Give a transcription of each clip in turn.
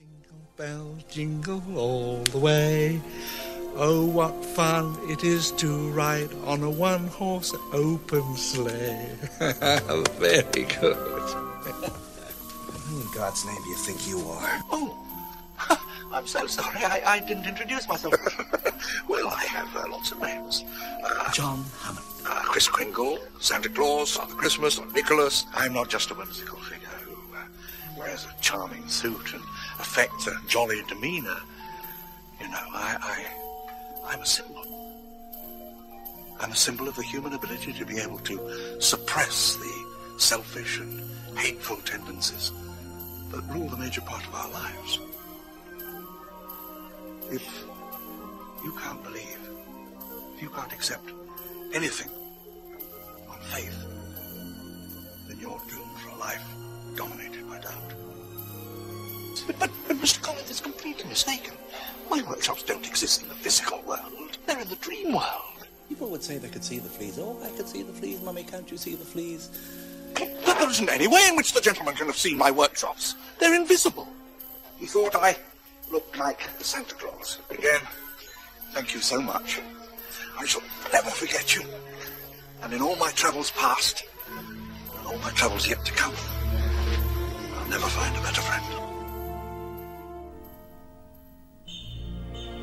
Jingle bells jingle all the way. Oh, what fun it is to ride on a one horse open sleigh. Very good. Who in God's name do you think you are? Oh, I'm so sorry. I, I didn't introduce myself. well, I have uh, lots of names. Uh, John Hammond. uh, Kris Kringle, Santa Claus, Father Christmas, Nicholas. I'm not just a whimsical figure who wears a charming suit and affects a jolly demeanor. You know, I, I, I'm a symbol. I'm a symbol of the human ability to be able to suppress the selfish and hateful tendencies that rule the major part of our lives. If you can't believe, if you can't accept anything on faith, then you're doomed for a life dominated doubt. But, but, Mr. Collins is completely mistaken. My workshops don't exist in the physical world. They're in the dream world. People would say they could see the fleas. Oh, I could see the fleas, Mummy. Can't you see the fleas? But there isn't any way in which the gentleman can have seen my workshops. They're invisible. He thought I looked like Santa Claus. Again, thank you so much. I shall never forget you. And in all my travels past, and all my travels yet to come, never find a better friend.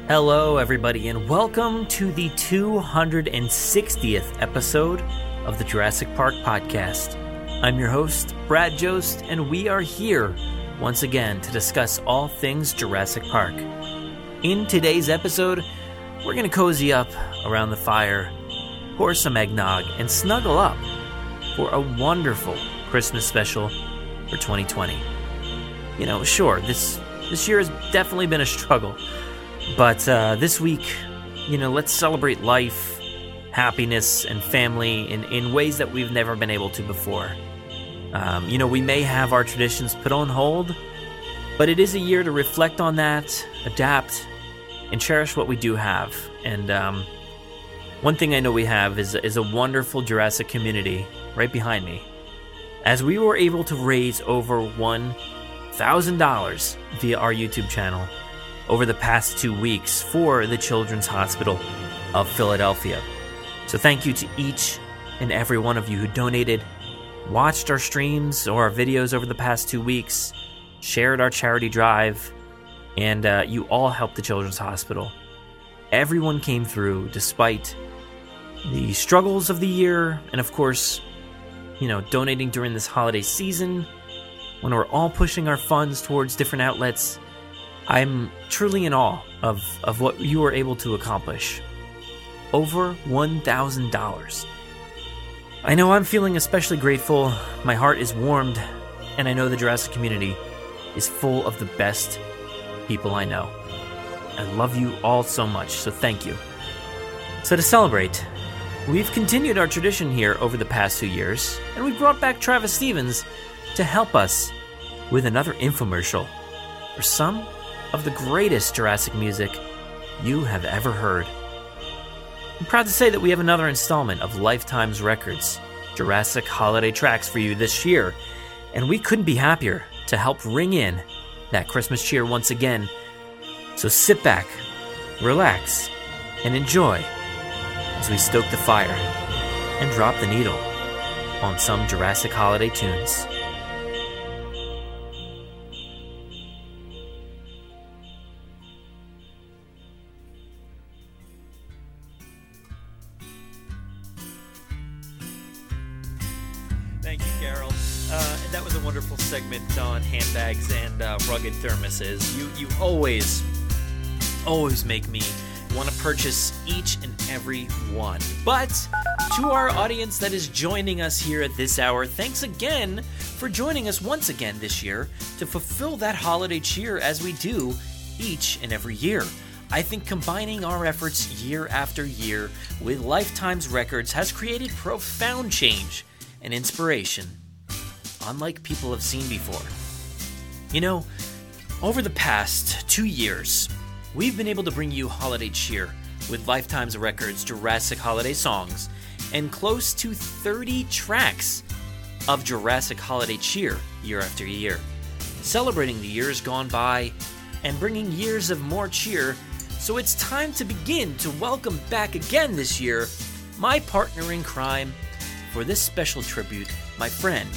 Hello, everybody, and welcome to the 260th episode of the Jurassic Park Podcast. I'm your host, Brad Jost, and we are here once again to discuss all things Jurassic Park. In today's episode, we're going to cozy up around the fire, pour some eggnog, and snuggle up for a wonderful Christmas special for 2020. You know, sure, this this year has definitely been a struggle. But uh, this week, you know, let's celebrate life, happiness, and family in, in ways that we've never been able to before. Um, you know, we may have our traditions put on hold, but it is a year to reflect on that, adapt, and cherish what we do have. And um, one thing I know we have is, is a wonderful Jurassic community right behind me. As we were able to raise over $1,000 via our YouTube channel over the past two weeks for the Children's Hospital of Philadelphia. So, thank you to each and every one of you who donated, watched our streams or our videos over the past two weeks, shared our charity drive, and uh, you all helped the Children's Hospital. Everyone came through despite the struggles of the year, and of course, you know, donating during this holiday season when we're all pushing our funds towards different outlets. I'm truly in awe of, of what you were able to accomplish. Over $1,000. I know I'm feeling especially grateful, my heart is warmed, and I know the Jurassic community is full of the best people I know. I love you all so much, so thank you. So, to celebrate, we've continued our tradition here over the past two years, and we brought back Travis Stevens to help us with another infomercial for some of the greatest Jurassic music you have ever heard. I'm proud to say that we have another installment of Life Timez Records Jurassic holiday tracks for you this year, and we couldn't be happier to help ring in that Christmas cheer once again. So sit back, relax, and enjoy as we stoke the fire and drop the needle on some Jurassic holiday tunes. Thank you, Carol. Uh, that was a wonderful segment on handbags and uh, rugged thermoses. You you always always make me want to purchase each and every one. But to our audience that is joining us here at this hour, thanks again for joining us once again this year to fulfill that holiday cheer as we do each and every year. I think combining our efforts year after year with Life Timez records has created profound change and inspiration, unlike people have seen before. You know, over the past two years, we've been able to bring you holiday cheer with Life Timez Records Jurassic holiday songs and close to 30 tracks of Jurassic holiday cheer year after year. celebrating the years gone by and bringing years of more cheer. So it's time to begin to welcome back again this year my partner in crime for this special tribute, my friend,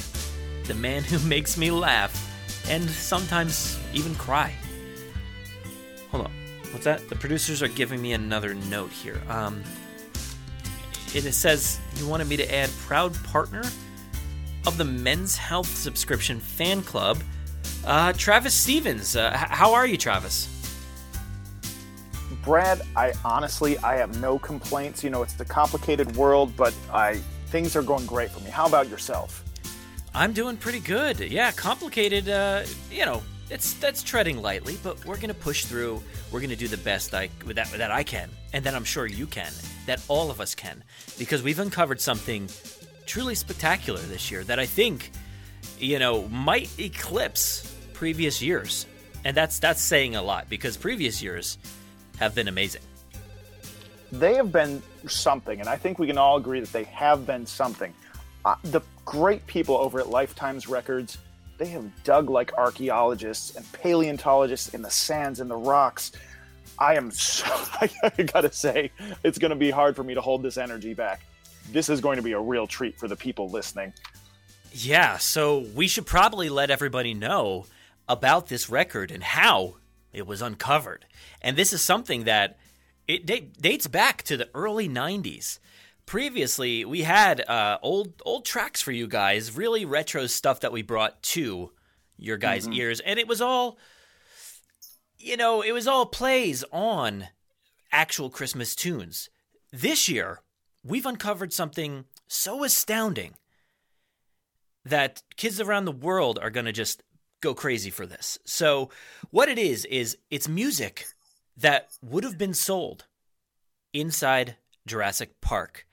the man who makes me laugh and sometimes even cry. Hold on. What's that? The producers are giving me another note here. Um, it says you wanted me to add proud partner of the Men's Health subscription fan club, uh, Travis Stevens. Uh, h- how are you, Travis? Brad, I honestly I have no complaints. You know, it's a complicated world, but I things are going great for me. How about yourself? I'm doing pretty good. Yeah, complicated. Uh, you know, it's that's treading lightly, but we're gonna push through. We're gonna do the best I that that I can, and that I'm sure you can, that all of us can, because we've uncovered something truly spectacular this year that I think, you know, might eclipse previous years, and that's that's saying a lot because previous years have been amazing. They have been something, and I think we can all agree that they have been something. Uh, the great people over at Life Timez Records, they have dug like archaeologists and paleontologists in the sands and the rocks. I am so, I gotta say, it's gonna be hard for me to hold this energy back. This is going to be a real treat for the people listening. Yeah, so we should probably let everybody know about this record and how it was uncovered. And this is something that it dates back to the early 90s. Previously, we had uh, old old tracks for you guys, really retro stuff that we brought to your guys' mm-hmm. ears, and it was all, you know, it was all plays on actual Christmas tunes. This year, we've uncovered something so astounding that kids around the world are going to just go crazy for this. So, what it is is it's music that would have been sold inside Jurassic Park.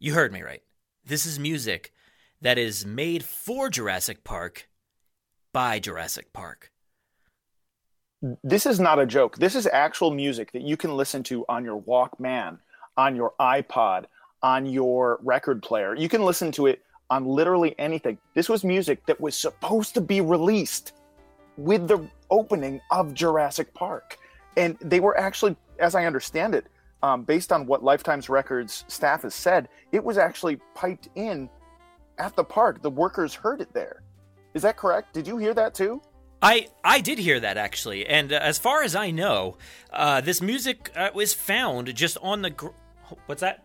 You heard me right. This is music that is made for Jurassic Park by Jurassic Park. This is not a joke. This is actual music that you can listen to on your Walkman, on your iPod, on your record player. You can listen to it on literally anything. This was music that was supposed to be released with the opening of Jurassic Park. And they were actually, as I understand it, um, based on what Life Timez Records staff has said, it was actually piped in at the park. The workers heard it there. Is that correct? Did you hear that too? I I did hear that actually, and uh, as far as I know, uh, this music uh, was found just on the. Gr- What's that?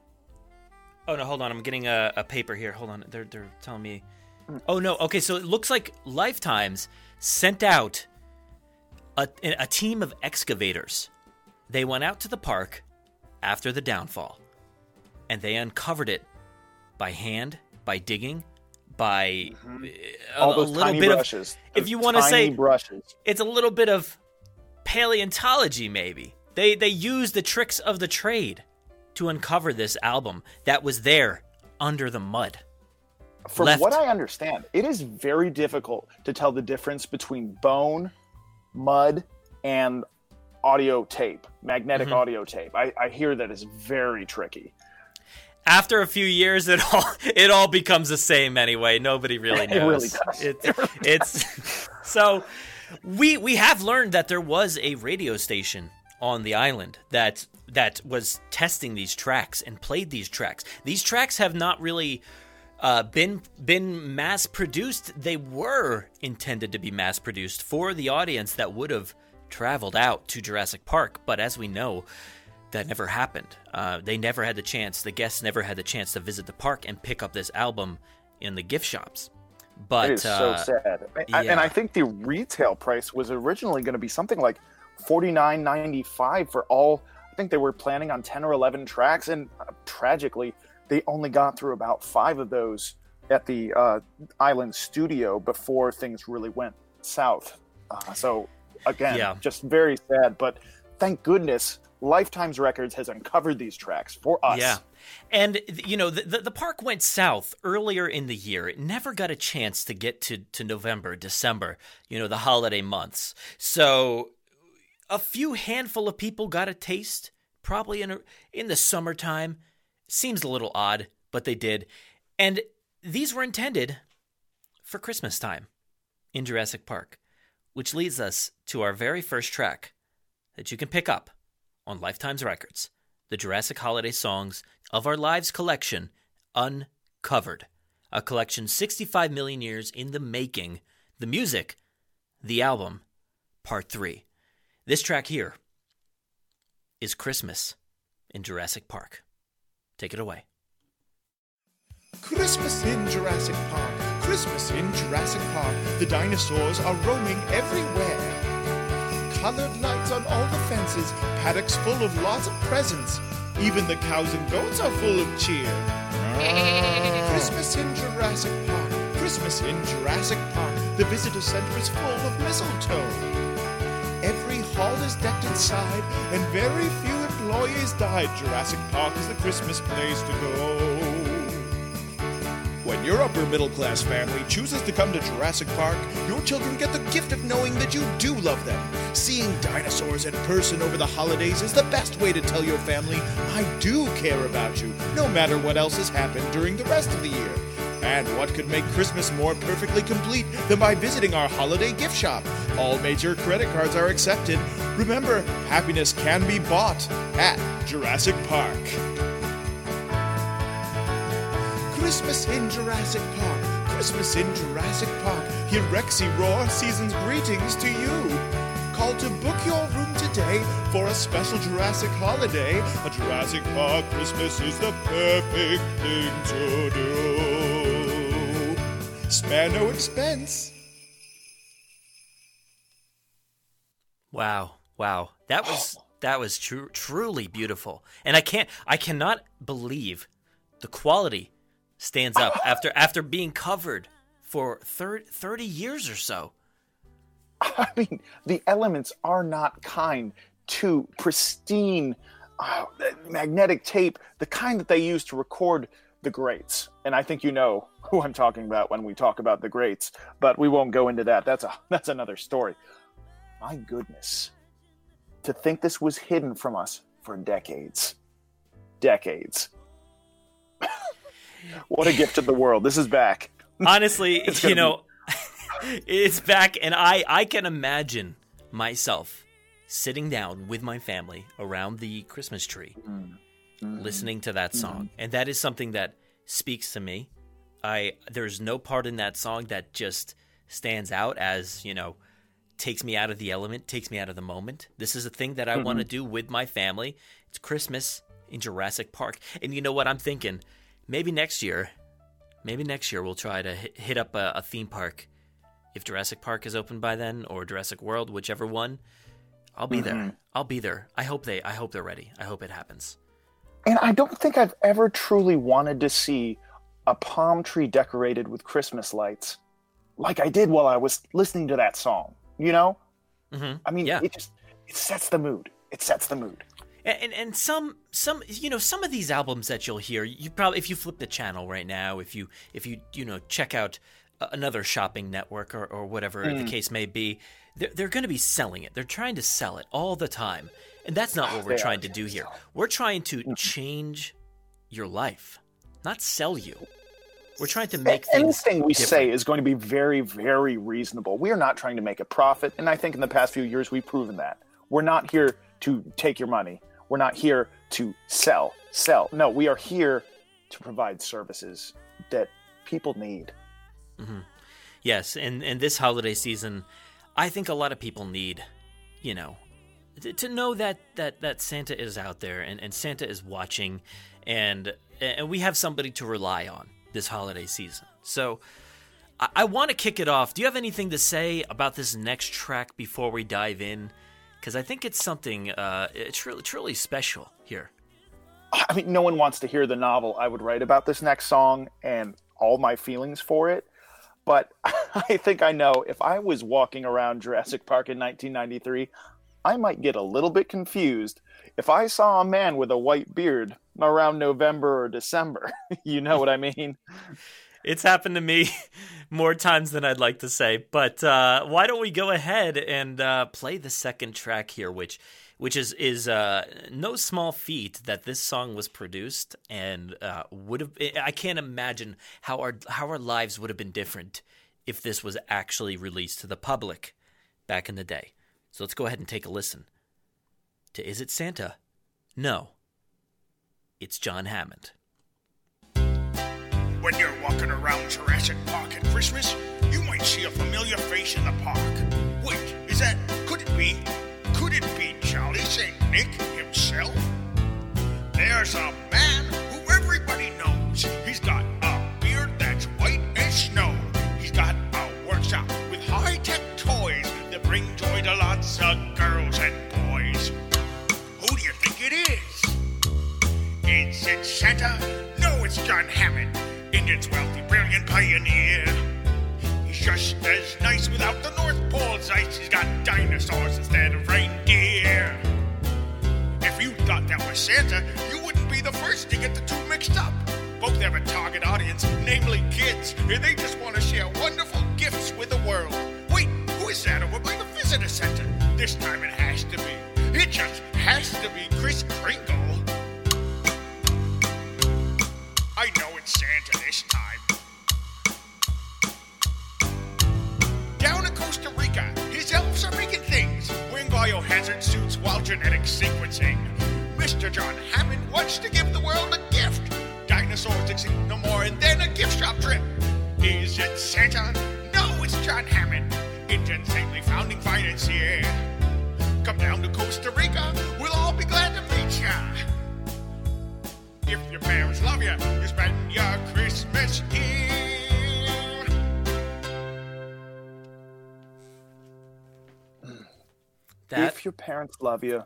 Oh no, hold on. I'm getting a, a paper here. Hold on. They're they're telling me. Oh no. Okay, so it looks like Life Timez sent out a, a team of excavators. They went out to the park after the downfall, and they uncovered it by hand, by digging, by mm-hmm. a, all those a little tiny bit brushes. Of, if you want to say brushes, it's a little bit of paleontology. Maybe they they use the tricks of the trade to uncover this album that was there under the mud. From Left. what I understand, it is very difficult to tell the difference between bone, mud, and audio tape, magnetic mm-hmm. audio tape. I, I hear that is very tricky. After a few years, it all it all becomes the same anyway. Nobody really knows. it really does. It, it really it's does. so we we have learned that there was a radio station on the island that that was testing these tracks and played these tracks. These tracks have not really uh, been been mass produced. They were intended to be mass produced for the audience that would have traveled out to Jurassic Park, but as we know, that never happened. Uh, they never had the chance. The guests never had the chance to visit the park and pick up this album in the gift shops. But it is uh, so sad. Yeah. And I think the retail price was originally going to be something like forty nine ninety five for all I think they were planning on 10 or 11 tracks, and uh, tragically, they only got through about five of those at the uh, Island studio before things really went south. Uh, so, again, yeah. just very sad, but thank goodness Life Timez Records has uncovered these tracks for us. Yeah. And, you know, the, the, park went south earlier in the year. It never got a chance to get to, to November, December, you know, the holiday months. So a few handful of people got a taste, probably in a, in the summertime. Seems a little odd, but they did. And these were intended for Christmas time in Jurassic Park. Which leads us to our very first track that you can pick up on Life Timez Records the Jurassic Holiday Songs of Our Lives collection, Uncovered. A collection 65 million years in the making. The music, the album, part three. This track here is Christmas in Jurassic Park. Take it away. Christmas in Jurassic Park. Christmas in Jurassic Park. The dinosaurs are roaming everywhere. Colored lights on all the fences, paddocks full of lots of presents. Even the cows and goats are full of cheer. Christmas in Jurassic Park. Christmas in Jurassic Park. The visitor center is full of mistletoe. Every hall is decked inside, and very few employees died. Jurassic Park is the Christmas place to go. When your upper middle class family chooses to come to Jurassic Park, your children get the gift of knowing that you do love them. Seeing dinosaurs in person over the holidays is the best way to tell your family, I do care about you, no matter what else has happened during the rest of the year. And what could make Christmas more perfectly complete than by visiting our holiday gift shop? All major credit cards are accepted. Remember, happiness can be bought at Jurassic Park. Christmas in Jurassic Park. Christmas in Jurassic Park. Hear Rexy roar season's greetings to you. Call to book your room today for a special Jurassic holiday. A Jurassic Park Christmas is the perfect thing to do. Spare no expense. Wow, wow, that was that was tru- truly beautiful, and I can't, I cannot believe the quality stands up after after being covered for thir- 30 years or so. I mean, the elements are not kind to pristine uh, magnetic tape, the kind that they use to record the greats. And I think you know who I'm talking about when we talk about the greats, but we won't go into that. That's a that's another story. My goodness. To think this was hidden from us for decades. Decades. What a gift to the world. This is back. Honestly, you know, it's back, and I I can imagine myself sitting down with my family around the Christmas tree, mm-hmm. listening to that song, mm-hmm. and that is something that speaks to me. I there's no part in that song that just stands out as you know takes me out of the element, takes me out of the moment. This is a thing that I want to mm-hmm. do with my family. It's Christmas in Jurassic Park, and you know what I'm thinking? Maybe next year maybe next year we'll try to hit, up a, a theme park if Jurassic Park is open by then or Jurassic World, whichever one. I'll be there. I'll be there. I hope they. I hope they're ready. I hope it happens. And I don't think I've ever truly wanted to see a palm tree decorated with Christmas lights like I did while I was listening to that song. You know? hmm I mean, Yeah. it just it sets the mood. It sets the mood. And, and some some you know some of these albums that you'll hear you probably if you flip the channel right now if you if you you know check out another shopping network or, or whatever Mm. the case may be they're, they're going to be selling it they're trying to sell it all the time and that's not what we're They trying to do here we're trying to change your life not sell you we're trying to make things Anything we say is going to be very, very reasonable. We are not trying to make a profit, and I think in the past few years we've proven that. We're not here to take your money. We're not here to sell, sell. No, we are here to provide services that people need. Mm-hmm. Yes, and and this holiday season, I think a lot of people need, you know, to, to know that that that Santa is out there and and Santa is watching, and and we have somebody to rely on this holiday season. So. I, I want to kick it off. Do you have anything to say about this next track before we dive in? Because I think it's something uh, truly, truly special here. I mean, no one wants to hear the novel I would write about this next song and all my feelings for it. But I think I know if I was walking around Jurassic Park in 1993, I might get a little bit confused if I saw a man with a white beard around November or December. you know what I mean? It's happened to me more times than I'd like to say. But uh, why don't we go ahead and uh, play the second track here, which which is is uh, no small feat that this song was produced and uh, would have. I can't imagine how our how our lives would have been different if this was actually released to the public back in the day. So let's go ahead and take a listen to Is It Santa? No. It's John Hammond. When you're walking around Jurassic Park at Christmas, you might see a familiar face in the park. Wait, is that. Could it be. Could it be Charlie St. Nick himself? There's a man who everybody knows. He's got a beard that's white as snow. He's got a workshop with high tech toys that bring joy to lots of girls and boys. Who do you think it is? Is it Santa? No, it's John Hammond, InGen's wealthy, brilliant pioneer. He's just as nice without the North Pole's ice. He's got dinosaurs instead of reindeer. If you thought that was Santa, you wouldn't be the first to get the two mixed up. Both have a target audience, namely kids, and they just want to share wonderful gifts with the world. Wait, who is that over by the visitor center? This time it has to be. It just has to be Kris Kringle. I know Santa this time. Down in Costa Rica, his elves are making things, wearing biohazard suits while genetic sequencing. Mr. John Hammond wants to give the world a gift. Dinosaurs exist no more, and then a gift shop trip. Is it Santa? No, it's John Hammond, InGen saintly founding financier. Come down to Costa Rica, we'll all be glad to meet ya. If your parents love you, you spend your Christmas here. That if your parents love you,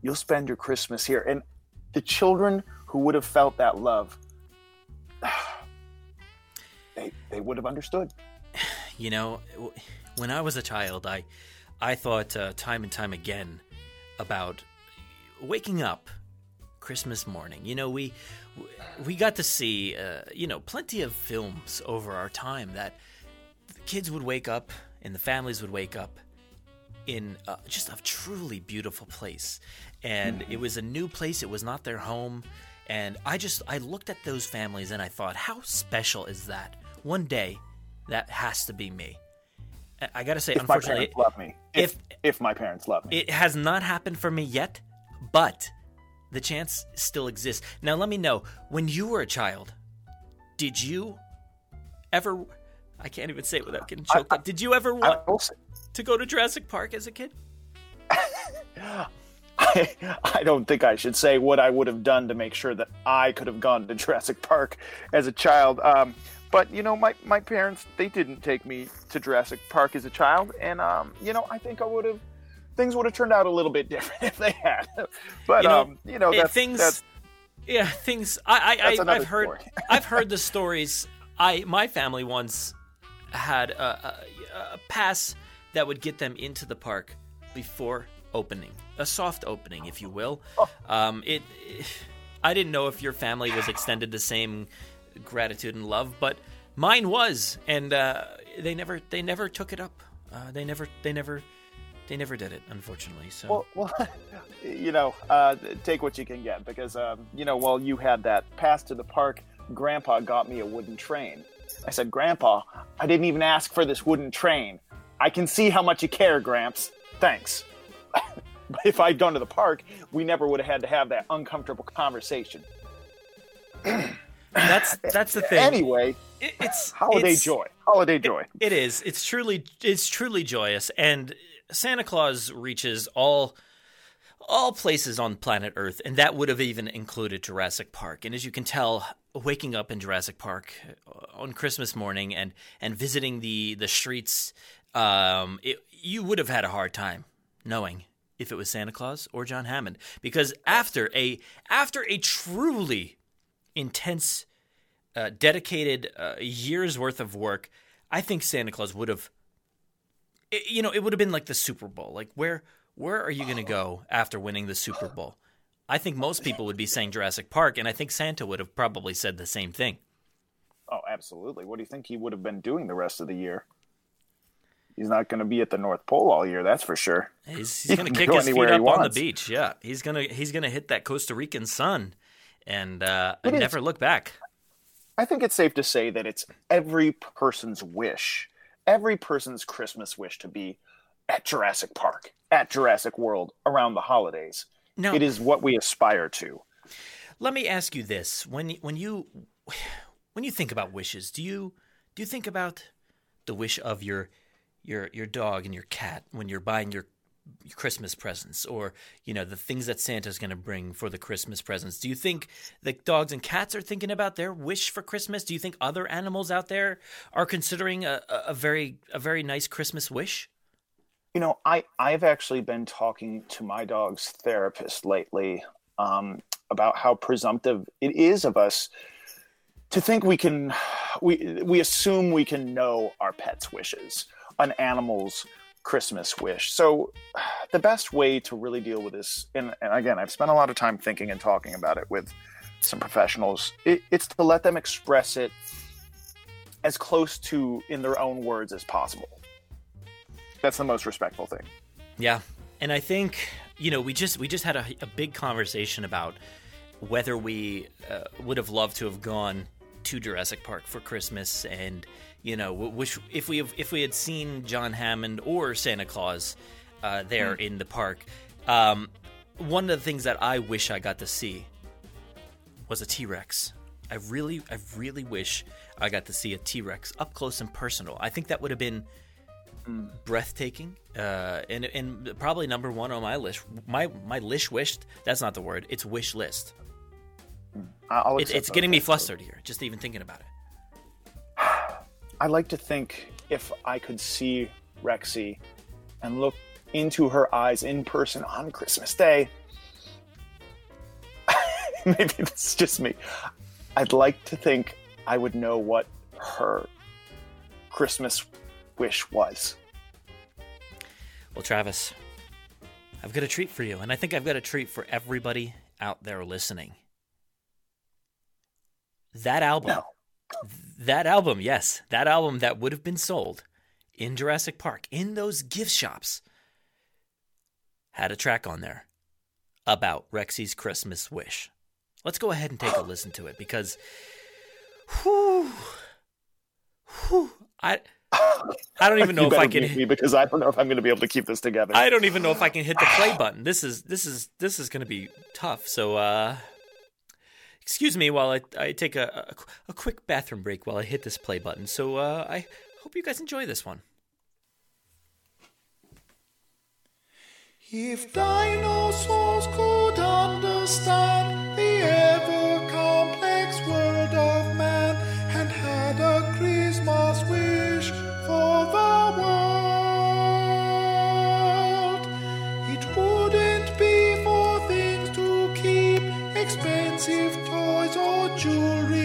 you'll spend your Christmas here. And the children who would have felt that love, they they would have understood. you know, when I was a child, I I thought uh, time and time again about waking up Christmas morning. You know, we we got to see uh, you know plenty of films over our time that the kids would wake up and the families would wake up in uh, just a truly beautiful place. And it was a new place. It was not their home. And i just i looked at those families and i thought how special is that one day that has to be me? I- gotta say If my unfortunately parents love me, if if- if my parents love me, it has not happened for me yet, but the chance still exists. Now, let me know when you were a child, did you ever? I can't even say it without getting choked up. Did you ever want to go to Jurassic Park as a kid? I, I don't think I should say what I would have done to make sure that I could have gone to Jurassic Park as a child. Um, but you know, my, my parents they didn't take me to Jurassic Park as a child, and um, you know, I think I would have things would have turned out a little bit different if they had. But You know, um, you know, that's, things. that's yeah, things. I, I, I I've heard. I've heard the stories. I my family once had a, a, a pass that would get them into the park before opening, a soft opening, if you will. Oh. Um, it, I didn't know if your family was extended the same gratitude and love, but mine was, and uh, they never they never took it up. Uh, they never they never they never did it, unfortunately. So Well, well, you know, uh, take what you can get because, um, you know, while you had that pass to the park, Grandpa got me a wooden train. I said, Grandpa, I didn't even ask for this wooden train. I can see how much you care, Gramps. Thanks. but if I'd gone to the park, we never would have had to have that uncomfortable conversation. that's that's the thing. Anyway, It- it's holiday it's- joy. Holiday joy. It is. It's truly it's truly joyous and Santa Claus reaches all all places on planet Earth and that would have even included Jurassic Park. And as you can tell, waking up in Jurassic Park uh, on Christmas morning and and visiting the the streets um it, you would have had a hard time knowing if it was Santa Claus or John Hammond because after a after a truly intense uh, dedicated uh, years worth of work, I think Santa Claus would have, i- you know, it would have been like the Super Bowl. Like where where are you going to go after winning the Super Bowl? I think most people would be saying Jurassic Park, and I think Santa would have probably said the same thing. Oh, absolutely. What do you think he would have been doing the rest of the year? He's not going to be at the North Pole all year, that's for sure. He's, he's going to kick go his feet up on the beach. Yeah, he's gonna he's gonna hit that Costa Rican sun, and uh, never look back. I think it's safe to say that it's every person's wish, every person's Christmas wish to be at Jurassic Park, at Jurassic World around the holidays. No. It is what we aspire to. Let me ask you this: when when you when you think about wishes, do you do you think about the wish of your your your dog and your cat when you're buying your Christmas presents, or you know the things that Santa's going to bring for the Christmas presents? Do you think the dogs and cats are thinking about their wish for Christmas? Do you think other animals out there are considering a, a, very a very nice Christmas wish? You know, I I've actually been talking to my dog's therapist lately um, about how presumptive it is of us to think we can we we assume we can know our pets' wishes, an animal's Christmas wish. So the best way to really deal with this, and, and again, I've spent a lot of time thinking and talking about it with some professionals. It, it's to let them express it as close to in their own words as possible. That's the most respectful thing. Yeah, and I think you know we just we just had a, a big conversation about whether we uh, would have loved to have gone to Jurassic Park for Christmas, and you know, wish if we have, if we had seen John Hammond or Santa Claus uh, there Hmm. in the park. Um, one of the things that I wish I got to see was a T Rex. I really, I really wish I got to see a T Rex up close and personal. I think that would have been breathtaking, uh, and and probably number one on my list. My my lish wished. That's not the word. It's wish list. I- I'll It, it's getting me flustered here, just even thinking about it. I like to think if I could see Rexy and look into her eyes in person on Christmas Day, maybe it's just me. I'd like to think I would know what her Christmas wish was. Well, Travis, I've got a treat for you, and I think I've got a treat for everybody out there listening. That album, No. That album, yes, that album that would have been sold in Jurassic Park, in those gift shops, had a track on there about Rexy's Christmas wish. Let's go ahead and take a listen to it because, whew, whew, I, I don't even know You if I can. me because I don't know if I'm going to be able to keep this together. I don't even know if I can hit the play button. This is this is this is going to be tough. So, uh, excuse me while I, I take a, a a quick bathroom break while I hit this play button. So, uh, I hope you guys enjoy this one. If dinosaurs could understand the ever complex world of man and had a Christmas wish for the world, it wouldn't be for things to keep expensive jewelry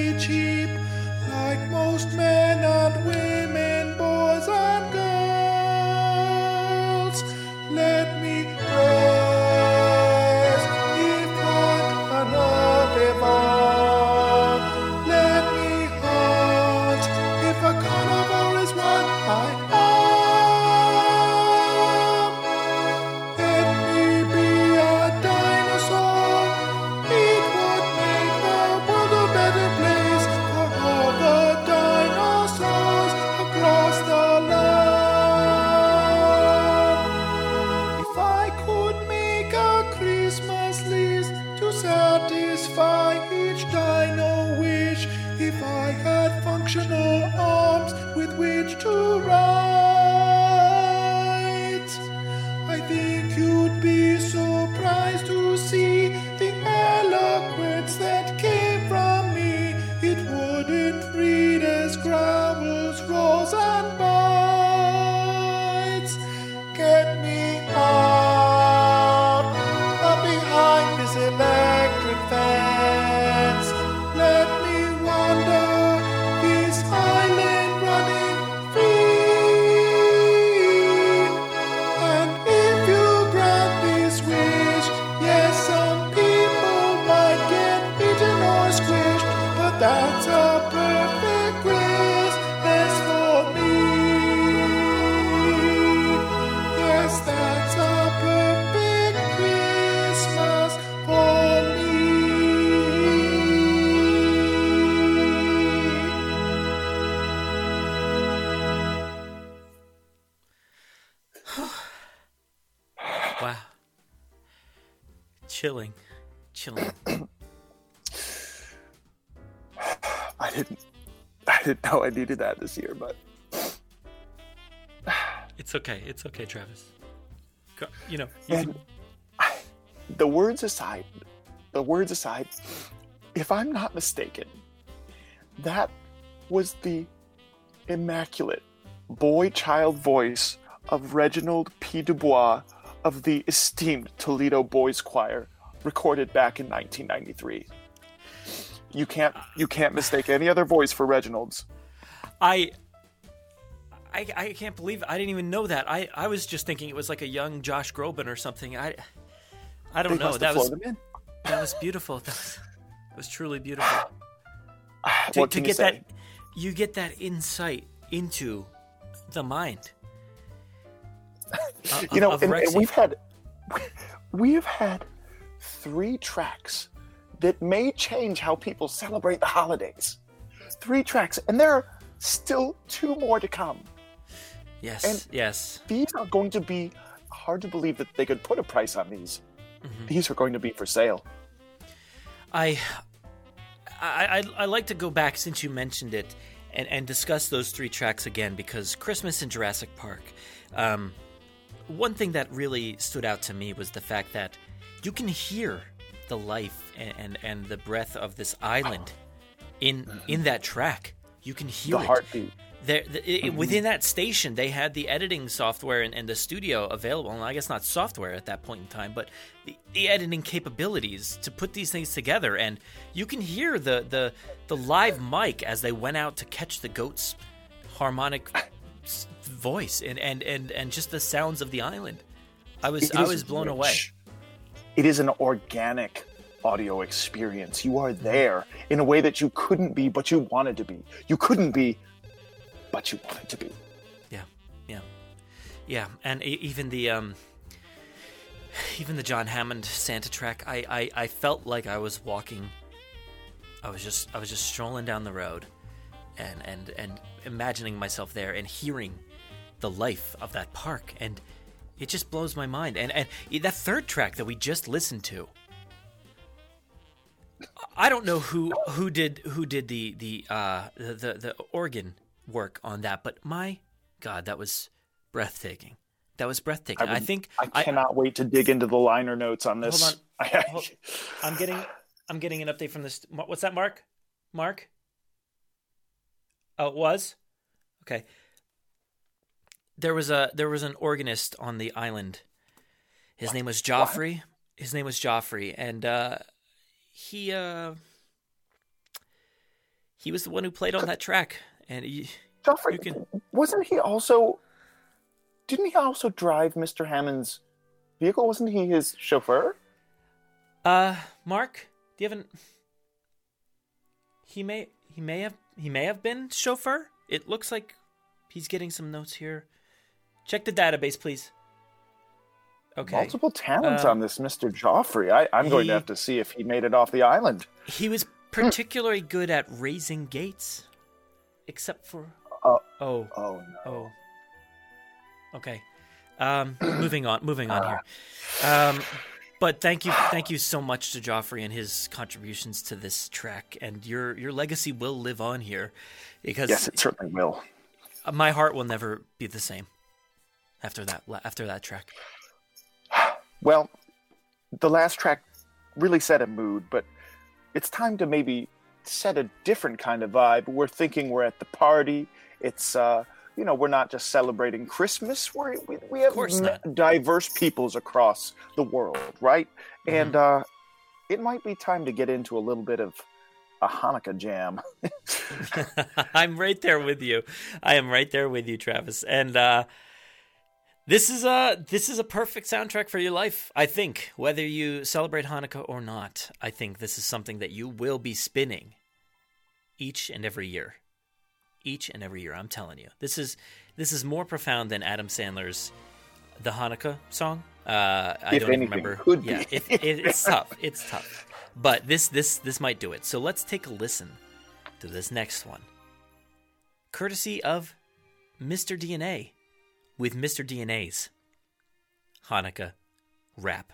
Chilling. I didn't. I didn't know I needed that this year, but It's okay. It's okay, Travis. Go, you know, you and can, I, the words aside, the words aside, if I'm not mistaken, that was the immaculate boy-child voice of Reginald P. Dubois of the esteemed Toledo Boys Choir, recorded back in 1993. You can't you can't mistake any other voice for Reginald's. I, I, I can't believe I didn't even know that. I, I was just thinking it was like a young Josh Groban or something. I, I don't They know. That was flown them in. that was beautiful. That was, that was truly beautiful. to, to get say? that you get that insight into the mind uh, of- you know, and, and we've had we've had three tracks that may change how people celebrate the holidays. Three tracks, and there are still two more to come. yes and- yes These are going to be hard to believe that they could put a price on these. Mm-hmm. These are going to be for sale. I, I I I like to go back since you mentioned it and and discuss those three tracks again because Christmas in Jurassic Park um one thing that really stood out to me was the fact that you can hear the life and, and, and the breath of this island in in that track. You can hear The it. heartbeat. There, the, it, mm-hmm. within that station, they had the editing software and, and the studio available. And I guess not software at that point in time, but the, the editing capabilities to put these things together. And you can hear the, the the live mic as they went out to catch the goat's harmonic voice and, and, and, and just the sounds of the island. I was I was blown away. It is an organic audio experience. You are there in a way that you couldn't be, but you wanted to be. You couldn't be, but you wanted to be. Yeah, yeah, yeah, and even the um, even the John Hammond Santa track, I, I I felt like I was walking. I was just I was just strolling down the road, and and and imagining myself there and hearing the life of that park, and it just blows my mind. And and that third track that we just listened to. I don't know who who did who did the the uh the the, the organ work on that, but my God, that was breathtaking. That was breathtaking. I, would- think I cannot wait to dig into the liner notes on this. Hold I- Hold- I'm getting I'm getting an update from this. What's that, Mark? Mark? Oh, it was. Okay. There was a there was an organist on the island. His name was Joffrey. His name was Joffrey, and uh, he uh, he was the one who played on that track. And he, Joffrey, You can- wasn't he also? Didn't he also drive Mr. Hammond's vehicle? Wasn't he his chauffeur? Uh, Mark, do you have an? He may he may have he may have been chauffeur. It looks like he's getting some notes here. Check the database, please. Okay. Multiple talents Uh, on this Mr. Joffrey. I, I'm going to have to see if he made it off the island. He was particularly good at raising gates, except for Uh, oh Oh no. oh. Okay. Um, moving on. Moving on here. Um, but thank you, thank you so much to Joffrey and his contributions to this track, and your your legacy will live on here, because Yes, it certainly will. my heart will never be the same after that after that track. Well, the last track really set a mood, but it's time to maybe set a different kind of vibe. We're thinking we're at the party. It's uh, you know, we're not just celebrating Christmas. We're, we we have diverse peoples across the world, right? Mm-hmm. And uh, it might be time to get into a little bit of a Hanukkah jam. I'm right there with you. I am right there with you, Travis. And uh, this is a this is a perfect soundtrack for your life. I think whether you celebrate Hanukkah or not, I think this is something that you will be spinning each and every year. Each and every year, I'm telling you. This is this is more profound than Adam Sandler's the Hanukkah song. Uh, I If don't remember. could be. yeah, it, it, it's tough. It's tough. But this this this might do it. So let's take a listen to this next one. Courtesy of Mr. DNA with Mr. DNA's Hanukkah rap.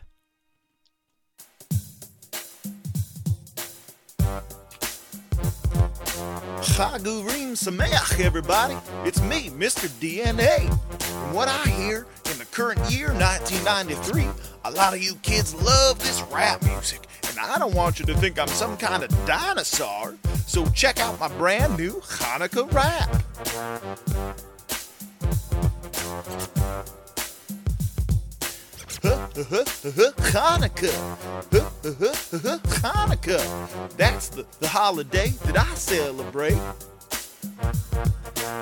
Chag Urim Sameach, everybody. It's me, Mr. DNA. From what I hear, in the current year, 1993, a lot of you kids love this rap music. And I don't want you to think I'm some kind of dinosaur. So check out my brand new Hanukkah rap. Hanukkah. Hanukkah. That's the, the holiday that I celebrate.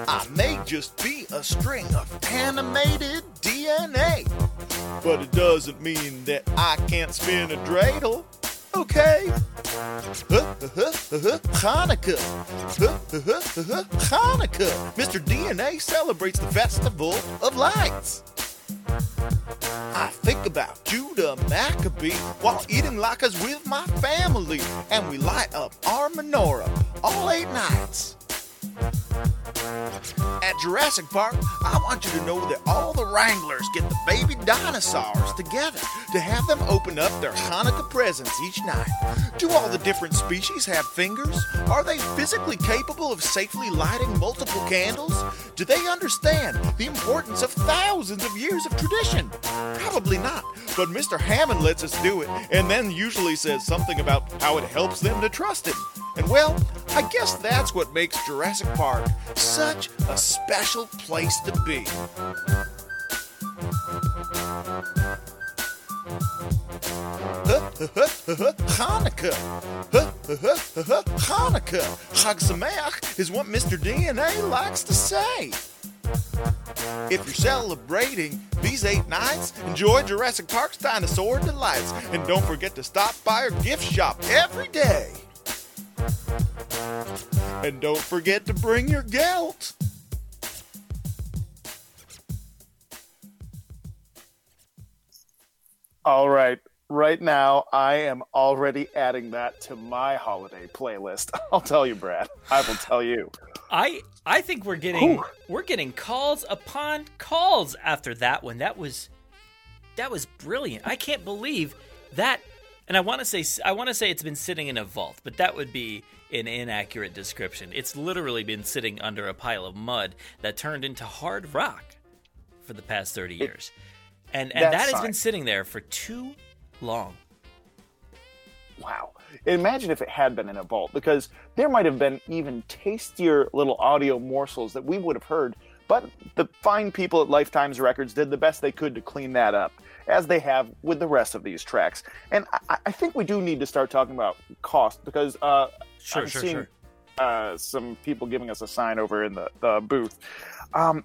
I may just be a string of animated DNA, but it doesn't mean that I can't spin a dreidel. Okay. Hanukkah. Hanukkah. Mr. DNA celebrates the festival of lights. I think about Judah Maccabee while eating latkes with my family, and we light up our menorah all eight nights. At Jurassic Park, I want you to know that all the Wranglers get the baby dinosaurs together to have them open up their Hanukkah presents each night. Do all the different species have fingers? Are they physically capable of safely lighting multiple candles? Do they understand the importance of thousands of years of tradition? Probably not, but Mr. Hammond lets us do it and then usually says something about how it helps them to trust him. And well, I guess that's what makes Jurassic Park such a special place to be. Hanukkah. Hanukkah. Chag Sameach is what Mr. DNA likes to say. If you're celebrating these eight nights, enjoy Jurassic Park's dinosaur delights. And don't forget to stop by our gift shop every day. And don't forget to bring your gelt. All right. Right now, I am already adding that to my holiday playlist. I'll tell you, Brad. I will tell you. I I think we're getting Whew. we're getting calls upon calls after that one. That was that was brilliant. I can't believe that. And I want to say I want to say it's been sitting in a vault, but that would be an inaccurate description. It's literally been sitting under a pile of mud that turned into hard rock for the past 30 years. And and that has been sitting there for too long. Wow. Imagine if it had been in a vault, because there might have been even tastier little audio morsels that we would have heard, but the fine people at Life Timez Records did the best they could to clean that up, as they have with the rest of these tracks. And I, I think we do need to start talking about cost, because uh, Sure, I'm sure, seeing sure. Uh, some people giving us a sign over in the, the booth. Um,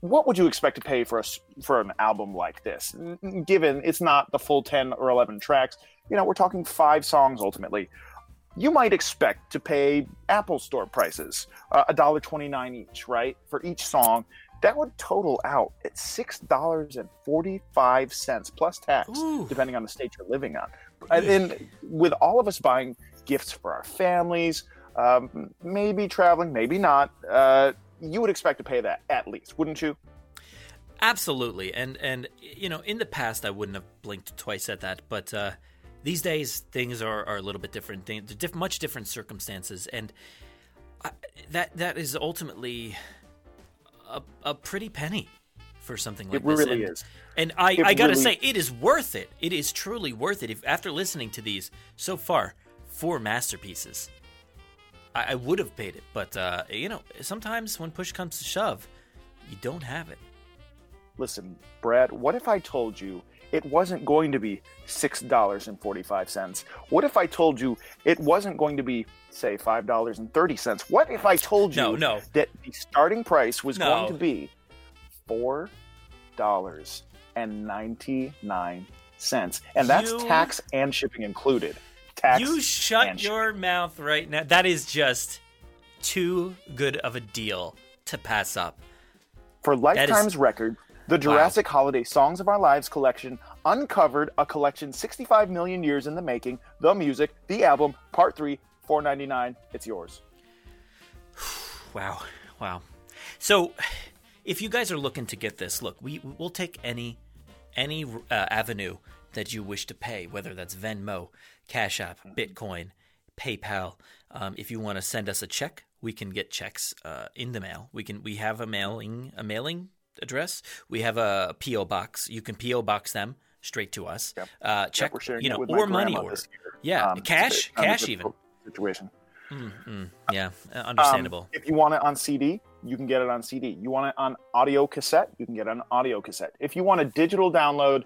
what would you expect to pay for a s for an album like this? Given it's not the full ten or eleven tracks, you know, we're talking five songs ultimately. You might expect to pay Apple Store prices, uh, a dollar twenty nine each, right, for each song. That would total out at six dollars and forty five cents plus tax, Ooh. depending on the state you're living on. And, and with all of us buying gifts for our families, um, maybe traveling, maybe not. Uh, you would expect to pay that at least, wouldn't you? Absolutely, and and you know, in the past, I wouldn't have blinked twice at that, but uh, these days things are, are a little bit different. They- They're diff- much different circumstances, and I, that that is ultimately a, a pretty penny for something like It this. really and, is. And I, It I gotta really- say, it is worth it. It is truly worth it. If after listening to these so far, four masterpieces, I, I would have paid it. But uh, you know, sometimes when push comes to shove, you don't have it. Listen, Brad, what if I told you it wasn't going to be $6.45? What if I told you it wasn't going to be, say, $5.30? What if I told you No, no. that the starting price was No. going to be $4.99? And that's You- tax and shipping included. Tax You shut your mouth right now. That is just too good of a deal to pass up. For Life Timez is- record, the Jurassic Holiday Songs of Our Lives collection uncovered a collection 65 million years in the making. The music, the album, part three, 4.99. It's yours. Wow, wow. So, if you guys are looking to get this, look, we we'll take any any uh, avenue that you wish to pay, whether that's Venmo, Cash App, Bitcoin, PayPal. Um, if you want to send us a check, we can get checks uh, in the mail. We can we have a mailing a mailing address. We have a PO box. You can PO box them straight to us. Yep. Uh, check sharing you know or money order. Yeah, Um, cash, it's kind of a cash even. difficult Situation. Yeah, uh, understandable. Um, if you want it on CD, you can get it on CD. You want it on audio cassette, you can get it on audio cassette. If you want a digital download,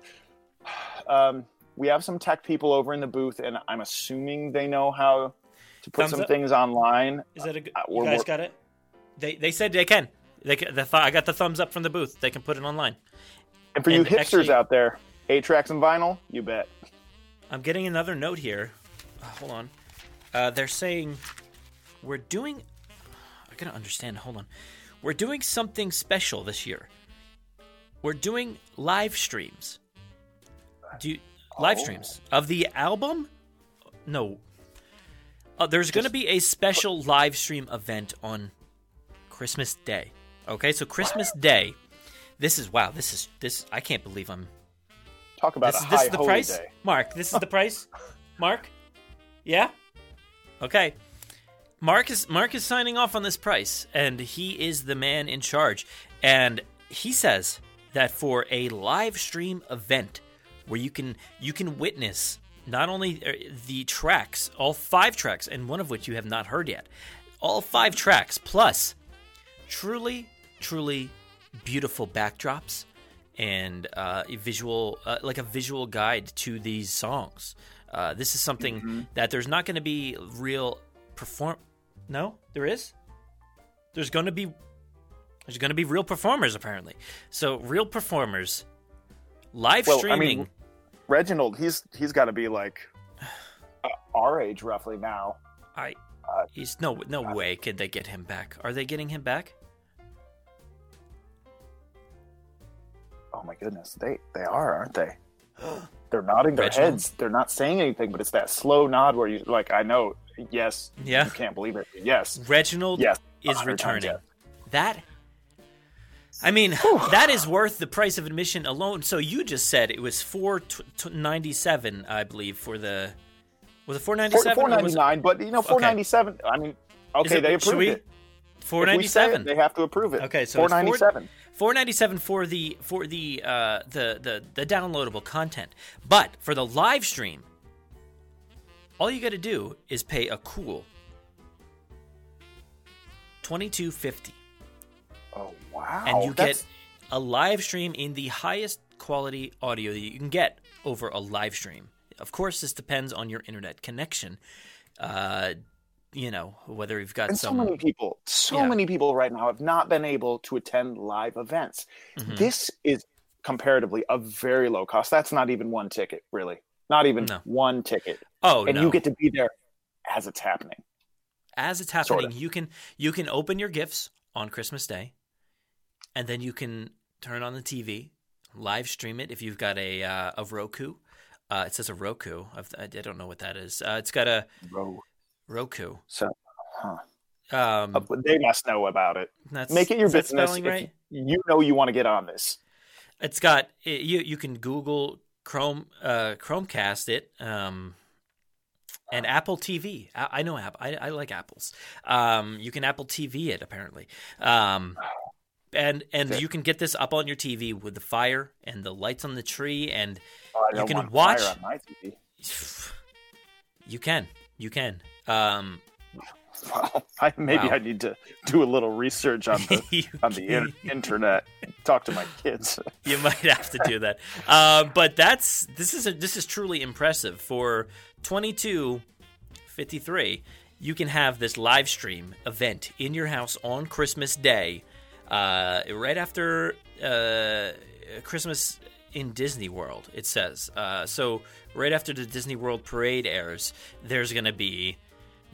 um, we have some tech people over in the booth, and I'm assuming they know how to put Thumbs some up? things online. Is that a good? uh, You guys got it? They they said they can. They can, the th- I got the thumbs up from the booth. They can put it online. And for you and hipsters actually- out there, eight tracks and vinyl, you bet. I'm getting another note here. Uh, hold on. Uh, they're saying we're doing. I gotta understand. Hold on. We're doing something special this year. We're doing live streams. Do you, live Oh. streams of the album? No. Uh, there's going to be a special live stream event on Christmas Day. Okay, so Christmas Day. This is wow. This is this. I can't believe I'm Talk about this, a is- this high is the holy price, day. Mark. This is the price, Mark. Yeah. Okay. Mark is Mark is signing off on this price, and he is the man in charge. And he says that for a live stream event where you can you can witness not only uh, the tracks, all five tracks, and one of which you have not heard yet, all five tracks plus truly, truly beautiful backdrops and uh, a visual, uh, like a visual guide to these songs. Uh, this is something that there's not going to be real perform. No, there is. There's going to be. There's going to be real performers apparently. So real performers, live Well, I streaming. mean, Reginald, he's he's got to be like uh, our age roughly now. I, uh, he's no no way can they get him back. Are they getting him back? Oh my goodness, they they are, aren't they? They're nodding their Reginald? heads. They're not saying anything, but it's that slow nod where you like, I know, yes, Yeah. you can't believe it. Yes, Reginald Yes, is returning. yes. That I mean, that is worth the price of admission alone. So you just said it was four ninety seven, I believe, for the was it four ninety four seven? ninety nine. But you know, four ninety seven. I mean, okay, they approved it. Four ninety seven. they have to approve it. Okay, so four- ninety seven. Four ninety seven for the for the uh, the the the downloadable content, but for the live stream, all you got to do is pay a cool twenty two fifty. Oh wow! and you That's- get a live stream in the highest quality audio that you can get over a live stream. Of course, this depends on your internet connection. Uh, you know whether you've got and so many people, so Yeah. many people right now have not been able to attend live events. Mhm. This is comparatively a very low cost. That's not even one ticket, really. Not even No. one ticket, oh and no! you get to be there as it's happening. As it's happening, sorta. you can you can open your gifts on Christmas Day, and then you can turn on the TV, live stream it if you've got a uh, a Roku. Uh, it says a Roku. I've, I don't know what that is. Uh, it's got a Bro, Roku. so huh. Um, Uh, they must know about it. that's, Make it your business. right? You know you want to get on this. It's got it, you. You can Google Chrome uh, Chromecast it, um, and Apple TV. I, I know Apple. I, I like apples. Um, you can Apple TV it apparently, um, and and you can get this up on your TV with the fire and the lights on the tree, and Oh, You can watch- fire on my TV. you can you can. Um, Well, I, maybe Wow. I need to do a little research on the on the in- internet. Talk to my kids. you might have to do that. Um, but that's this is a, this is truly impressive for twenty two fifty three. You can have this live stream event in your house on Christmas Day, uh, right after uh, Christmas in Disney World. It says uh, so. Right after the Disney World parade airs, there's going to be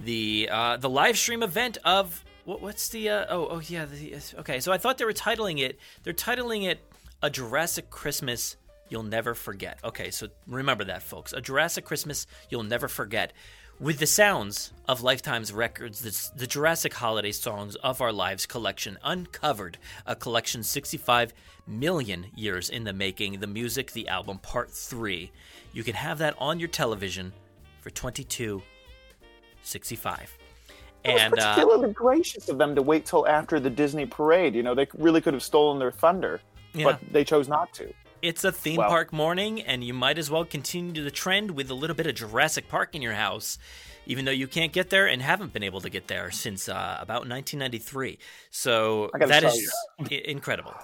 the uh, the live stream event of what, what's the uh, oh oh yeah the, okay so I thought they were titling it they're titling it a Jurassic Christmas you'll never forget. Okay so remember that folks. A Jurassic Christmas you'll never forget. With the sounds of Life Timez records, this, the Jurassic Holiday Songs of Our Lives collection uncovered a collection 65 million years in the making, the music, the album, part three. You can have that on your television for 22 65 It was and uh, particularly gracious of them to wait till after the Disney parade. You know, they really could have stolen their thunder, Yeah. but they chose not to. It's a theme Well- park morning, and you might as well continue the trend with a little bit of Jurassic Park in your house, even though you can't get there and haven't been able to get there since uh, about 1993. So that is incredible.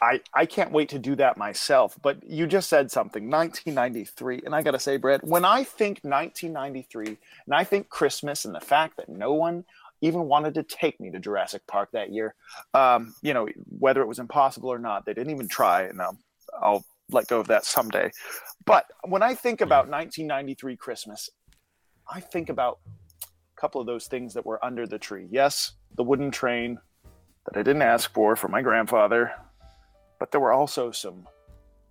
I, I can't wait to do that myself. But you just said something, 1993. And I got to say, Brett, when I think 1993 and I think Christmas and the fact that no one even wanted to take me to Jurassic Park that year, um, you know, whether it was impossible or not, they didn't even try. And um, I'll let go of that someday. But when I think about 1993 Christmas, I think about a couple of those things that were under the tree. Yes, the wooden train that I didn't ask for from my grandfather, but there were also some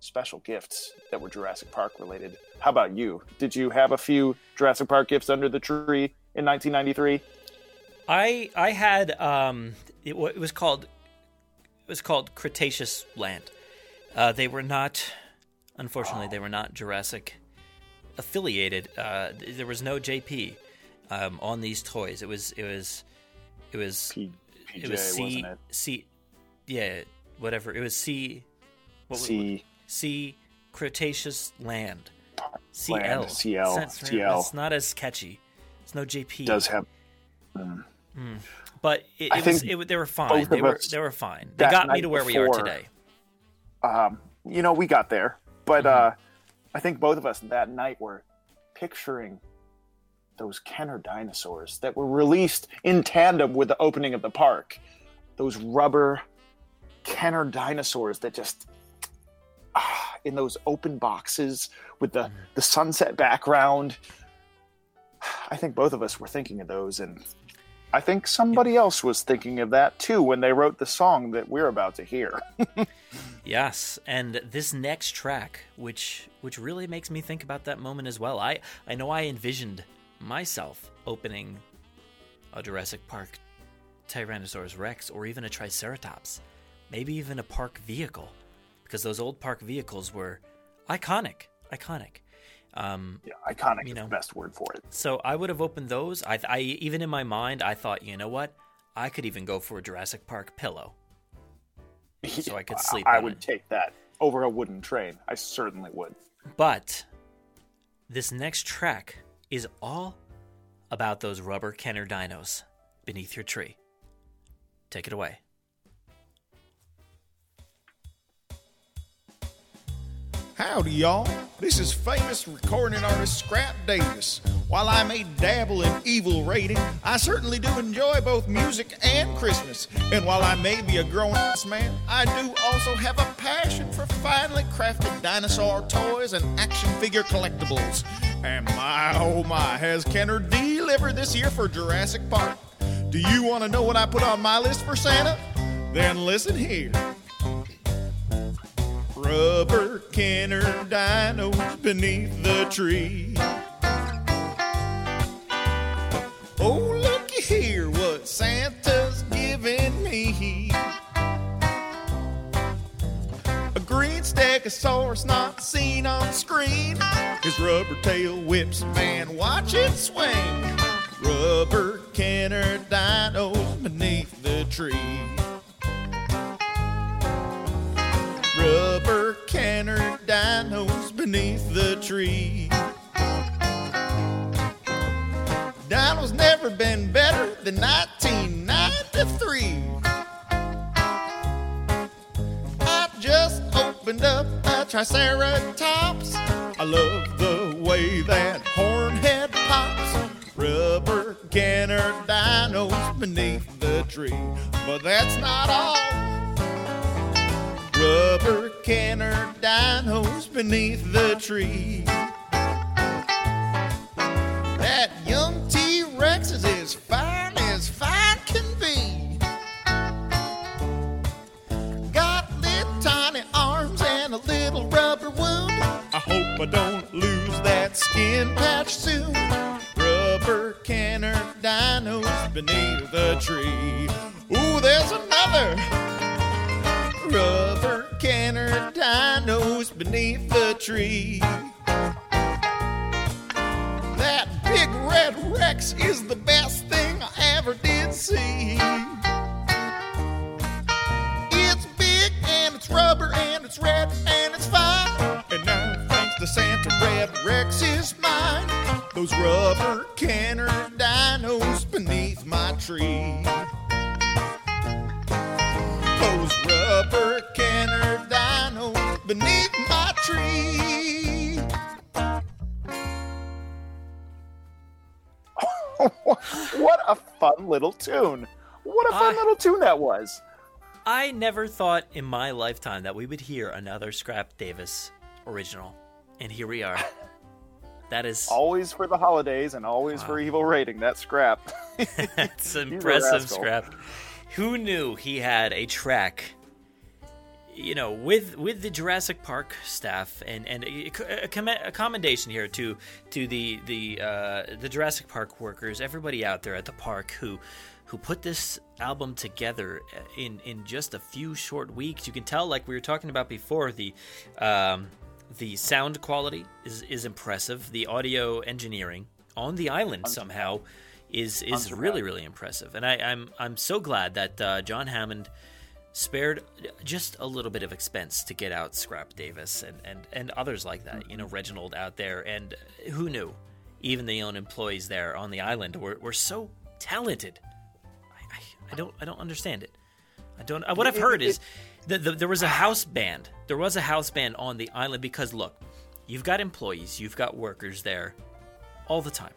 special gifts that were Jurassic Park related. How about you? Did you have a few Jurassic Park gifts under the tree in 1993? I I had um it, it was called it was called Cretaceous Land. Uh, they were not, unfortunately, they were not Jurassic affiliated. Uh, there was no JP um, on these toys. It was it was it was P- PJ, it was C it? C yeah whatever it was C what was- C. C Cretaceous Land CL Land, CL, That's- CL. It's not as catchy. It's no JP. It Does have but it, it was it, they were fine. They were they were fine. They got me to where we are today. um, you know, we got there, but uh, I think both of us that night were picturing those Kenner dinosaurs that were released in tandem with the opening of the park. Those rubber Kenner dinosaurs that just ah, in those open boxes with the the sunset background. I think both of us were thinking of those, and I think somebody else was thinking of that too when they wrote the song that we're about to hear. Yes, and this next track, which which really makes me think about that moment as well. I I know I envisioned myself opening a Jurassic Park Tyrannosaurus Rex or even a Triceratops, maybe even a park vehicle, because those old park vehicles were iconic, iconic. Um, Yeah, iconic You is know. the best word for it. So I would have opened those. I, I even in my mind, I thought, you know what? I could even go for a Jurassic Park pillow. So I could sleep I would it. take that over a wooden train. I certainly would. But this next track is all about those rubber Kenner dinos beneath your tree. Take it away. Howdy, y'all. This is famous recording artist Scrap Davis. While I may dabble in evil rating, I certainly do enjoy both music and Christmas. And while I may be a grown ass man, I do also have a passion for finely crafted dinosaur toys and action figure collectibles. And my oh my, has Kenner delivered this year for Jurassic Park? Do you want to know what I put on my list for Santa? Then listen here. Rubber Kenner dinos beneath the tree. Oh, looky here, what Santa's giving me. A green stegosaurus not seen on screen. His rubber tail whips, man, watch it swing. Rubber Kenner dinos beneath the tree. Beneath the tree. Dinos never been better than 1993. I just opened up a Triceratops. I love the way that hornhead pops. Rubber Kenner dinos beneath the tree. But that's not all. Rubber Kenner dinos beneath the tree. That young T Rex is as fine as fine can be. Got little tiny arms and a little rubber wound. I hope I don't lose that skin patch soon. Rubber Kenner dinos beneath the tree. Ooh, there's another rubber Kenner dinos beneath the tree. That big red Rex is the best thing I ever did see. It's big and it's rubber and it's red and it's fine. And now, thanks to Santa, Red Rex is mine. Those rubber Kenner dinos beneath my tree. Tree. what a fun little tune. What a fun I- little tune that was. I never thought in my lifetime that we would hear another Scrap Davis original, and here we are. That is Always for the holidays and always for evil rating. That scrap. that's impressive. Scrap. Who knew he had a track? You know, with with the Jurassic Park staff, and and a, a, comm- a commendation here to to the the uh, the Jurassic Park workers, everybody out there at the park who who put this album together in in just a few short weeks. You can tell, like we were talking about before, the um, the sound quality is is impressive. The audio engineering on the island somehow is is really really impressive, and I, I'm I'm so glad that uh, John Hammond spared just a little bit of expense to get out Scrap Davis and, and, and others like that. You know, mm-hmm. Reginald out there, and who knew? Even the own employees there on the island were, were so talented. I, I, I don't I don't understand it. I don't. What I've heard is that the, there was a house band. There was a house band on the island because look, you've got employees, you've got workers there, all the time,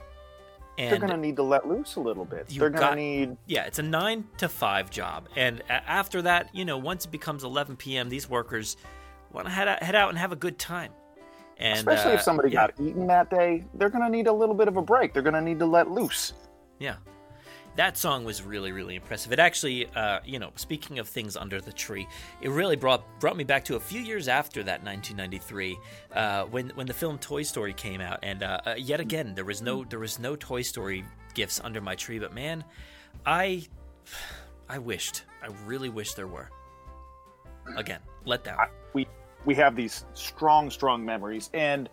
and They're going to need to let loose a little bit. They're going to need. yeah, it's a nine to five job, and after that, you know, once it becomes 11 p.m., these workers want to head out, head out and have a good time. And Especially uh, if somebody yeah, got eaten that day, they're going to need a little bit of a break. They're going to need to let loose. yeah, that song was really, really impressive. It actually, uh, you know, speaking of things under the tree, it really brought brought me back to a few years after that 1993, uh, when when the film Toy Story came out, and uh, uh, yet again there was no there was no Toy Story gifts under my tree. But man, I I wished, I really wish there were. Again, let down. we we have these strong strong memories and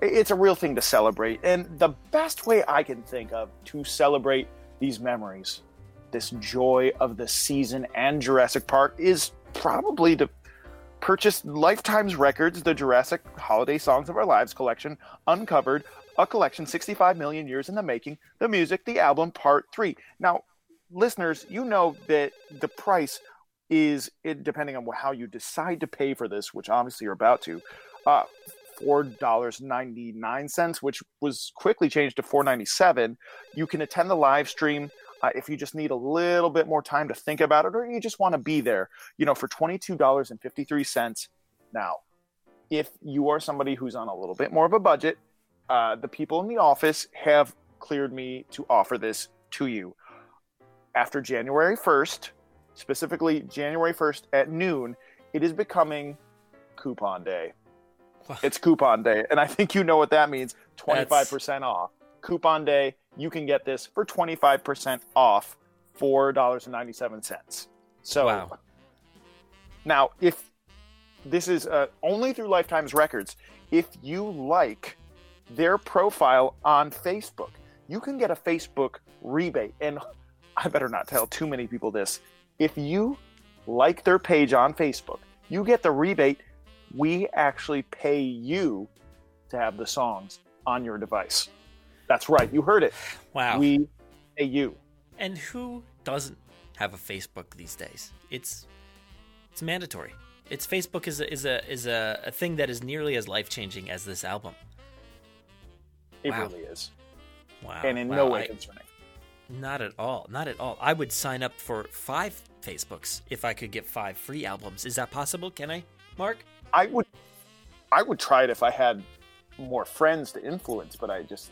it's a real thing to celebrate and the best way i can think of to celebrate these memories this joy of the season and jurassic park is probably to purchase Life Timez records the jurassic holiday songs of our lives collection uncovered a collection 65 million years in the making the music the album part 3 now listeners you know that the price is depending on how you decide to pay for this, which obviously you're about to, uh, four dollars ninety nine cents, which was quickly changed to four ninety seven. You can attend the live stream uh, if you just need a little bit more time to think about it, or you just want to be there. You know, for twenty two dollars and fifty three cents. Now, if you are somebody who's on a little bit more of a budget, uh, the people in the office have cleared me to offer this to you after January first specifically January 1st at noon, it is becoming coupon day. It's coupon day. And I think you know what that means 25% off. Coupon day, you can get this for 25% off $4.97. So Wow. now, if this is uh, only through Life Timez records, if you like their profile on Facebook, you can get a Facebook rebate. And I better not tell too many people this. If you like their page on Facebook, you get the rebate. We actually pay you to have the songs on your device. That's right. You heard it. Wow. We pay you. And who doesn't have a Facebook these days? It's it's mandatory. It's Facebook is a, is a is a, a thing that is nearly as life changing as this album. It Wow. really is. Wow. And in Wow, no way I- concerning. not at all. Not at all. I would sign up for five Facebooks if I could get five free albums. Is that possible? Can I, Mark? I would I would try it if I had more friends to influence, but I just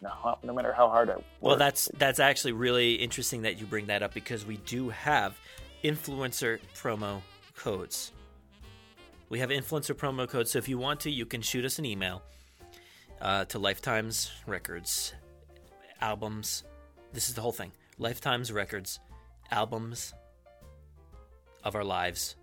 no, no matter how hard I work. Well, that's that's actually really interesting that you bring that up because we do have influencer promo codes. We have influencer promo codes, so if you want to, you can shoot us an email uh, to Life Timez Records albums. This is the whole thing. Life Timez records, albums of our lives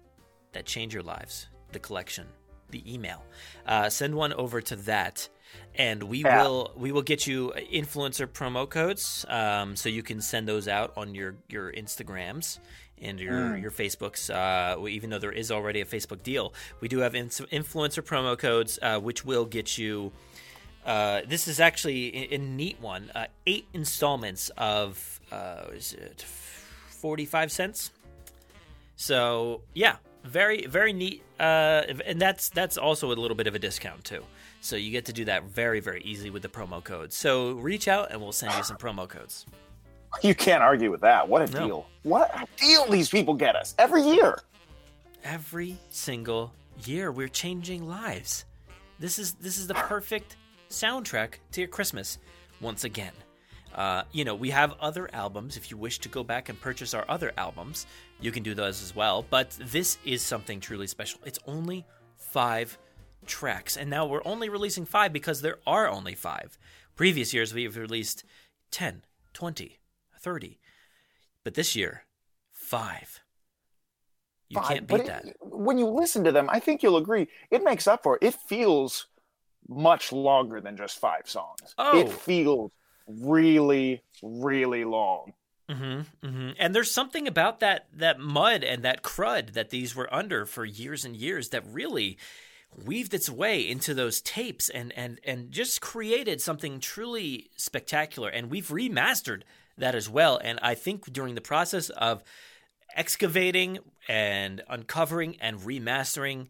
that change your lives. The collection, the email. Uh, send one over to that, and we Yeah. will we will get you influencer promo codes, um, so you can send those out on your your Instagrams and your your Facebooks. Uh, even though there is already a Facebook deal, we do have ins- influencer promo codes, uh, which will get you. Uh, this is actually a, a neat one. Uh, eight installments of uh, is it forty five cents? So yeah, very very neat. Uh, and that's that's also a little bit of a discount too. So you get to do that very very easily with the promo code So reach out and we'll send you some promo codes. You can't argue with that. What a No. deal! What a deal these people get us every year. Every single year we're changing lives. This is this is the perfect soundtrack to your Christmas. Once again, uh, you know we have other albums. If you wish to go back and purchase our other albums, you can do those as well. But this is something truly special. It's only five tracks, and now we're only releasing five because there are only five. Previous years we've released 10, 20, 30, but this year, five. You Fine, can't but beat it- that. When you listen to them, I think you'll agree it makes up for it. It feels much longer than just five songs. Oh. It feels really, really long. Hmm hmm And there's something about that that mud and that crud that these were under for years and years that really weaved its way into those tapes and and and just created something truly spectacular. And we've remastered that as well. And I think during the process of excavating and uncovering and remastering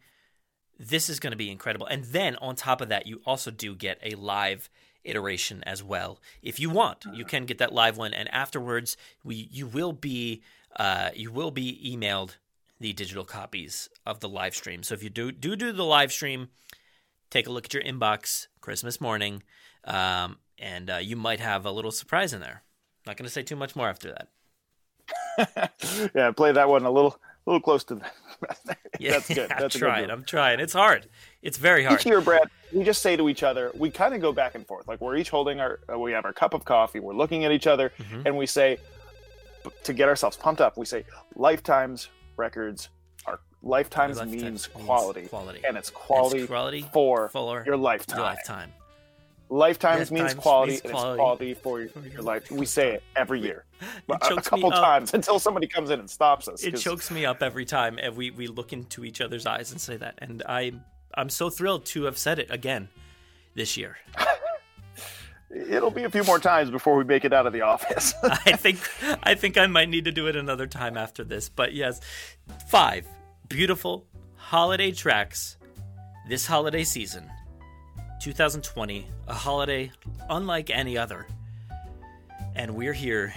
this is going to be incredible. And then on top of that, you also do get a live iteration as well. If you want, you can get that live one, and afterwards, we you will be uh, you will be emailed the digital copies of the live stream. So if you do do do the live stream, take a look at your inbox Christmas morning, um, and uh, you might have a little surprise in there. Not going to say too much more after that. yeah, play that one a little, a little close to that. Yeah, That's good. I'm That's good trying. I'm trying. It's hard. It's very hard. Each year, Brad, we just say to each other, we kind of go back and forth. Like we're each holding our, uh, we have our cup of coffee, we're looking at each other, Mhm. and we say, to get ourselves pumped up, we say, Life Timez records are Lifetimes, Lifetimes means means quality, quality. and it's quality, It's quality for, for your lifetime. Your lifetime. Lifetimes means quality, means and quality it's quality for your, for your life. We say it every year, a, a couple times until somebody comes in and stops us. It 'cause chokes me up every time and we, we look into each other's eyes and say that. And I I'm so thrilled to have said it again this year. It'll be a few more times before we make it out of the office. I think I think I might need to do it another time after this. But yes, five beautiful holiday tracks this holiday season. 2020, a holiday unlike any other. And we're here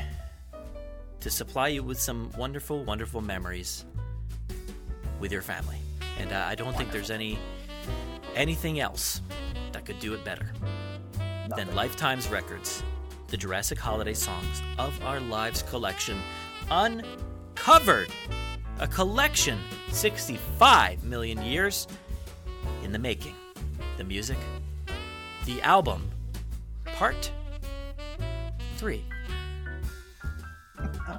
to supply you with some wonderful, wonderful memories with your family. And uh, I don't think there's any anything else that could do it better than Life Timez Records, the Jurassic Holiday Songs of Our Lives collection, uncovered. A collection 65 million years in the making. The music, the album, part three.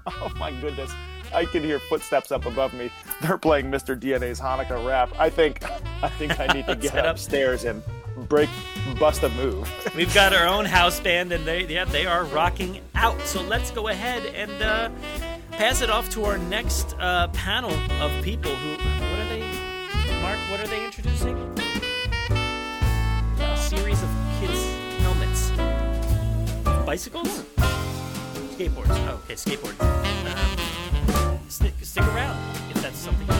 Oh my goodness. I can hear footsteps up above me. They're playing Mr. DNA's Hanukkah rap. I think I think I need to get up. upstairs and break bust a move. We've got our own house band, and they yeah they are rocking out. So let's go ahead and uh, pass it off to our next uh, panel of people. Who what are they? Mark, what are they introducing? Bicycles, skateboards. Oh, okay, skateboards. Um, stick stick around if that's something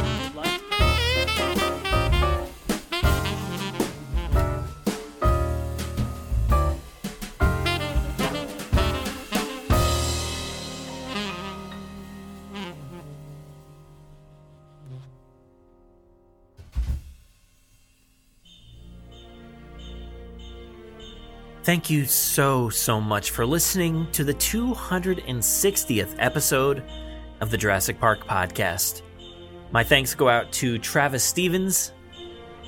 Thank you so, so much for listening to the 260th episode of the Jurassic Park podcast. My thanks go out to Travis Stevens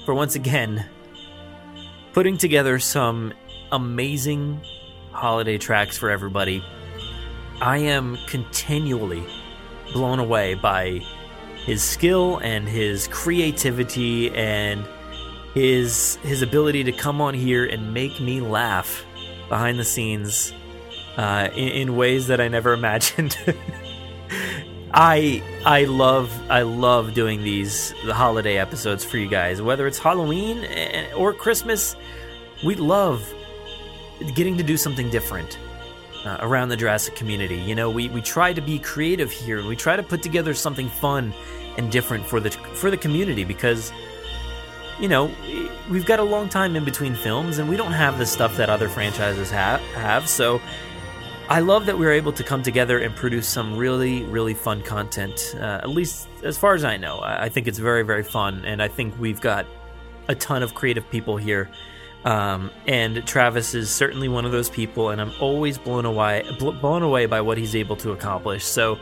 for once again putting together some amazing holiday tracks for everybody. I am continually blown away by his skill and his creativity and his his ability to come on here and make me laugh behind the scenes uh, in, in ways that I never imagined. I I love I love doing these the holiday episodes for you guys, whether it's Halloween eh, or Christmas. We love getting to do something different uh, around the Jurassic community. You know, we we try to be creative here. And we try to put together something fun and different for the for the community because you know we've got a long time in between films and we don't have the stuff that other franchises have so I love that we are able to come together and produce some really, really fun content. Uh, at least as far as I know, I I think it's very, very fun, and I think we've got a ton of creative people here. Um, and Travis is certainly one of those people, and I'm always blown away, bl- blown away by what he's able to accomplish. So,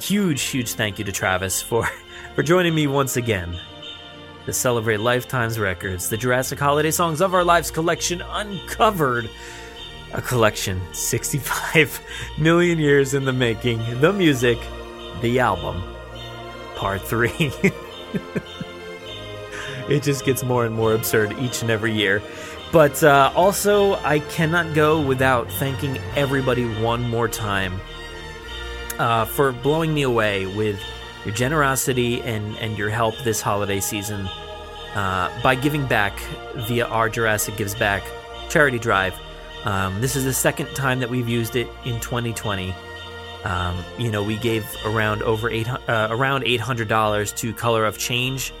huge, huge thank you to Travis for for joining me once again to celebrate Life Timez records, the Jurassic Holiday Songs of Our Lives collection, uncovered a collection 65 million years in the making. The music the album part 3 it just gets more and more absurd each and every year. But uh, also i cannot go without thanking everybody one more time uh, for blowing me away with your generosity and, and your help this holiday season uh, by giving back via our Jurassic Gives Back charity drive. Um, this is the second time that we've used it in 2020. Um, you know, we gave around over eight uh, around eight hundred dollars to Color of Change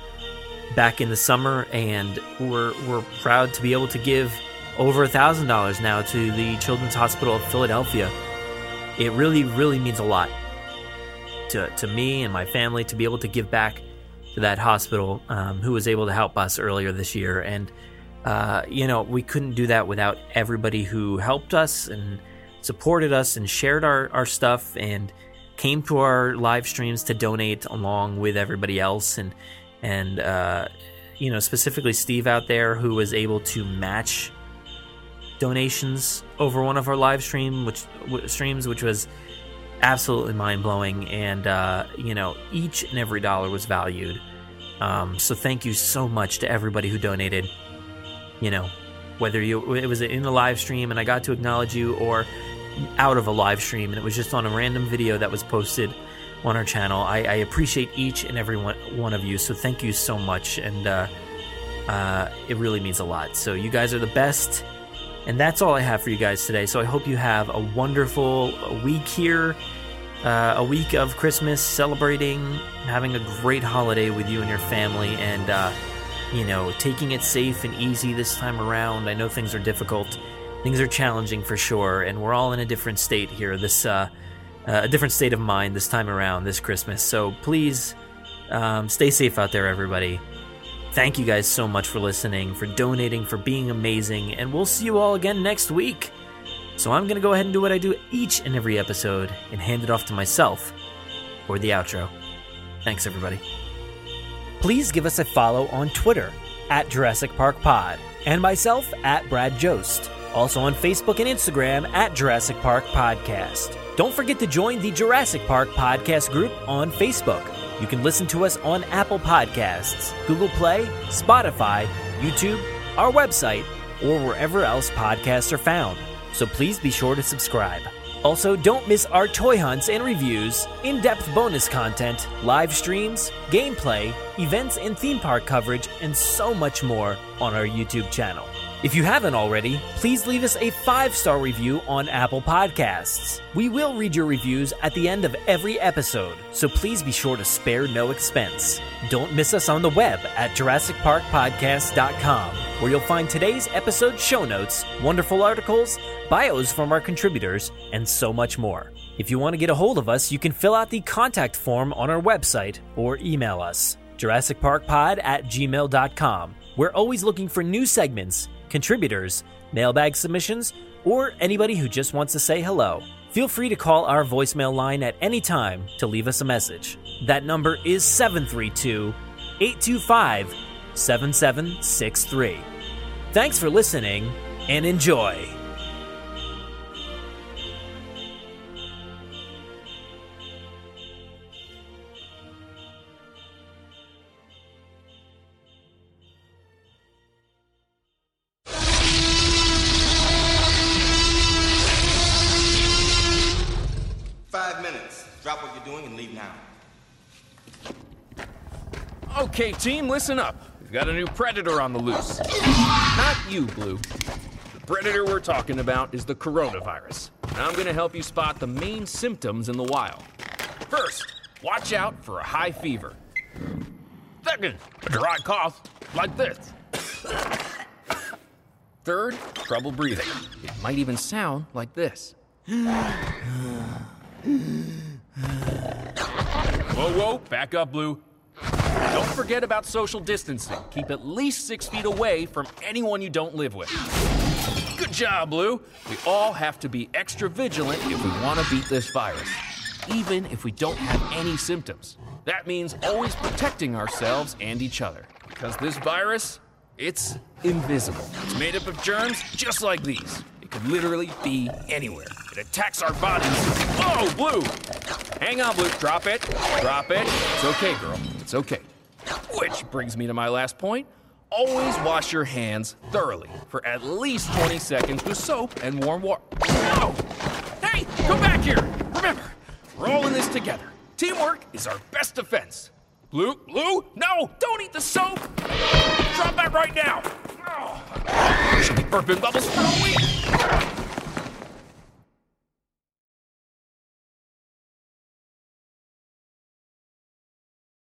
back in the summer, and we're we're proud to be able to give over a thousand dollars now to the Children's Hospital of Philadelphia. It really, really means a lot to to me and my family to be able to give back to that hospital, um, who was able to help us earlier this year, and uh, you know, we couldn't do that without everybody who helped us and supported us and shared our, our stuff and came to our live streams to donate along with everybody else. And and uh, you know specifically Steve out there who was able to match donations over one of our live stream which w- streams which was absolutely mind blowing and uh, you know each and every dollar was valued um, so thank you so much to everybody who donated you know whether you it was in a live stream and I got to acknowledge you or out of a live stream and it was just on a random video that was posted on our channel. I, I appreciate each and every one, one of you, so thank you so much, and uh, uh, it really means a lot. So you guys are the best, and that's all I have for you guys today. So I hope you have a wonderful week here, uh, a week of Christmas, celebrating, having a great holiday with you and your family, and uh, you know, taking it safe and easy this time around. I know things are difficult, things are challenging for sure, and we're all in a different state here. This uh, uh, a different state of mind this time around this Christmas. So please um, stay safe out there, everybody. Thank you guys so much for listening, for donating, for being amazing, and we'll see you all again next week. So I'm going to go ahead and do what I do each and every episode and hand it off to myself for the outro. Thanks, everybody. Please give us a follow on Twitter at Jurassic Park Pod and myself at Brad Jost. Also on Facebook and Instagram at Jurassic Park Podcast. Don't forget to join the Jurassic Park Podcast group on Facebook. You can listen to us on Apple Podcasts, Google Play, Spotify, YouTube, our website, or wherever else podcasts are found. So please be sure to subscribe. Also, don't miss our toy hunts and reviews, in depth bonus content, live streams, gameplay, events and theme park coverage, and so much more on our YouTube channel. If you haven't already, please leave us a five star review on Apple Podcasts. We will read your reviews at the end of every episode, so please be sure to spare no expense. Don't miss us on the web at JurassicParkPodcast.com, where you'll find today's episode show notes, wonderful articles, bios from our contributors, and so much more. If you want to get a hold of us, you can fill out the contact form on our website or email us. JurassicParkPod at gmail.com. We're always looking for new segments, contributors, mailbag submissions, or anybody who just wants to say hello. Feel free to call our voicemail line at any time to leave us a message. That number is 732 825 7763. Thanks for listening and enjoy. Okay, team, listen up. We've got a new predator on the loose. Not you, Blue. The predator we're talking about is the coronavirus. I'm gonna help you spot the main symptoms in the wild. First, watch out for a high fever. Second, a dry cough, like this. Third, trouble breathing. It might even sound like this. Whoa, whoa, back up, Blue. Don't forget about social distancing. Keep at least six feet away from anyone you don't live with. Good job, Blue. We all have to be extra vigilant if we want to beat this virus, even if we don't have any symptoms. That means always protecting ourselves and each other. Because this virus, it's invisible. It's made up of germs just like these. It could literally be anywhere. It attacks our bodies. Oh, Blue! Hang on, Blue. Drop it. Drop it. It's okay, girl. It's okay. Which brings me to my last point. Always wash your hands thoroughly for at least 20 seconds with soap and warm water. No! Hey, come back here! Remember, we're all in this together. Teamwork is our best defense. Blue, Blue, no! Don't eat the soap! Drop that right now! Oh, she'll be burping bubbles for a week!